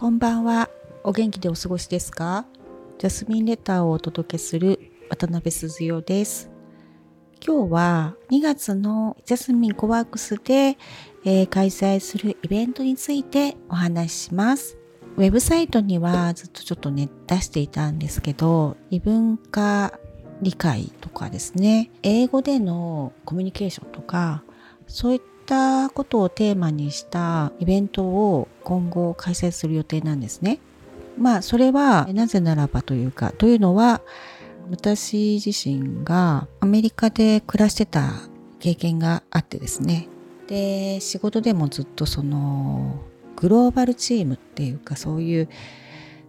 こんばんは。お元気でお過ごしですか？ジャスミンレターをお届けする渡辺鈴代です。今日は2月のジャスミンコワークスで、えー、開催するイベントについてお話しします。ウェブサイトにはずっとちょっとね、出していたんですけど、異文化理解とかですね、英語でのコミュニケーションとか、そういったたことをテーマにしたイベントを今後開催する予定なんですね。まあ、それはなぜならばというか、というのは、私自身がアメリカで暮らしてた経験があってですね。で、仕事でもずっとそのグローバルチームっていうかそういう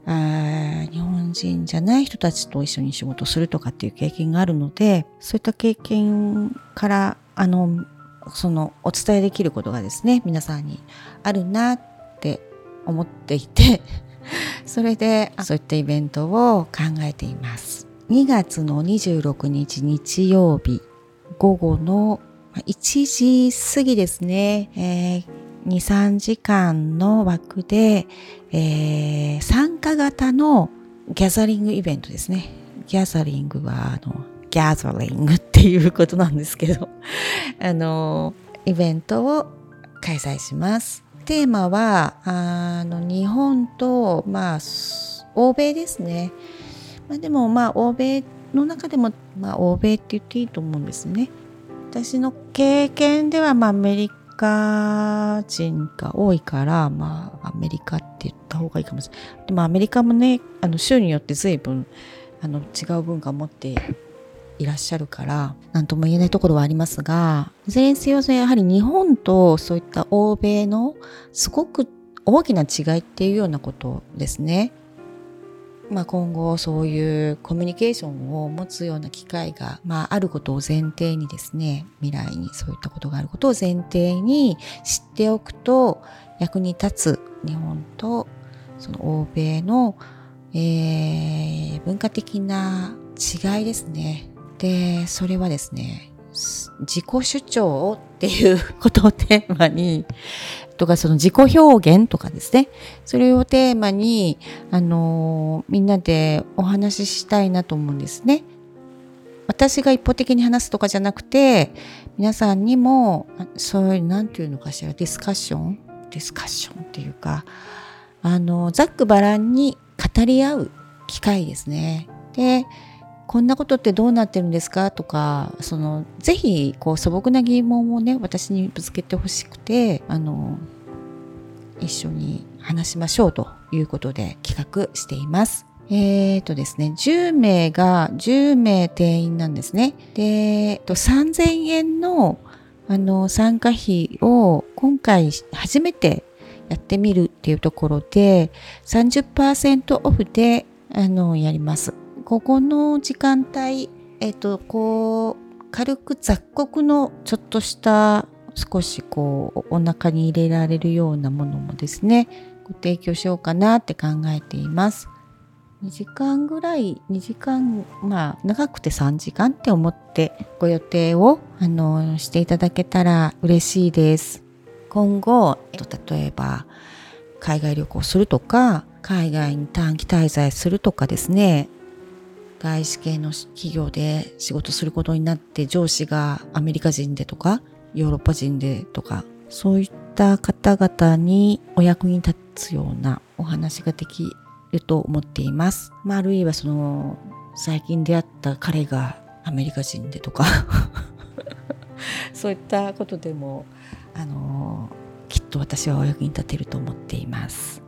あ日本人じゃない人たちと一緒に仕事するとかっていう経験があるのでそういった経験からあのそのお伝えできることがですね皆さんにあるなって思っていて それでそういったイベントを考えています2月の26日日曜日午後の1時過ぎですね、えー2、3時間の枠で、えー、参加型のギャザリングイベントですね。ギャザリングは、あの、ギャザリングっていうことなんですけど、あの、イベントを開催します。テーマは、あの、日本と、まあ、欧米ですね。まあ、でも、まあ、欧米の中でも、まあ、欧米って言っていいと思うんですね。私の経験では、まあ、アメリカ人が多いから、まあ、アメリカって言った方がいいかもしれない。でもアメリカもね、あの州によって随分あの違う文化を持っていらっしゃるから、何とも言えないところはありますが、いずれにせよやはり日本とそういった欧米のすごく大きな違いっていうようなことですね。まあ、今後そういうコミュニケーションを持つような機会が、まあ、あることを前提にですね未来にそういったことがあることを前提に知っておくと役に立つ日本とその欧米の、えー、文化的な違いですね。でそれはですね自己主張っていうことをテーマにとかその自己表現とかですねそれをテーマにあのみんなでお話ししたいなと思うんですね。私が一方的に話すとかじゃなくて皆さんにもそういう何て言うのかしらディスカッション？ディスカッションっていうかあのざっくばらんに語り合う機会ですね。でこんなことってどうなってるんですか？とかそのぜひこう素朴な疑問をね私にぶつけてほしくてあの一緒に話しましょうということで企画しています。えっ、ー、とですね、10名が10名定員なんですね。で、3000円のあの参加費を今回初めてやってみるっていうところで30%オフであのやります。ここの時間帯、えっ、と、こう、軽く雑穀のちょっとした少しこうお腹に入れられるようなものもですねご提供しようかなって考えています。2時間ぐらい2時間まあ長くて3時間って思ってご予定をあのしていただけたら嬉しいです。今後、えっと、例えば海外旅行するとか海外に短期滞在するとかですね外資系の企業で仕事することになって上司がアメリカ人でとかヨーロッパ人でとかそういった方々にお役に立つようなお話ができると思っています。まあ、あるいはその最近出会った彼がアメリカ人でとか そういったことでもあのきっと私はお役に立てると思っています。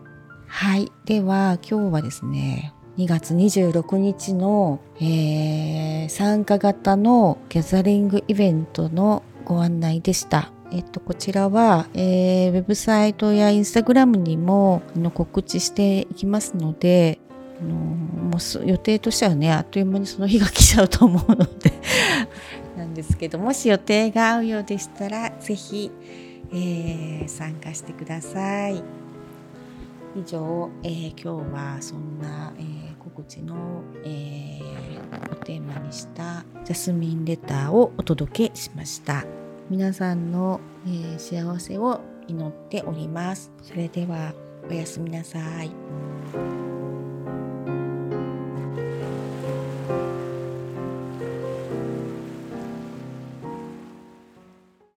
はい。では今日はですね2月26日の、えー、参加型のギャザリングイベントのご案内でした。えっと、こちらは、えー、ウェブサイトやインスタグラムにもあの告知していきますので、あのもう予定としてはね、あっという間にその日が来ちゃうと思うので なんですけど、もし予定が合うようでしたら、ぜひ、えー、参加してください。以上、えー、今日はそんな、えー、告知の、えー、をテーマにしたジャスミンレターをお届けしました皆さんの、え幸せを祈っておりますそれではおやすみなさい。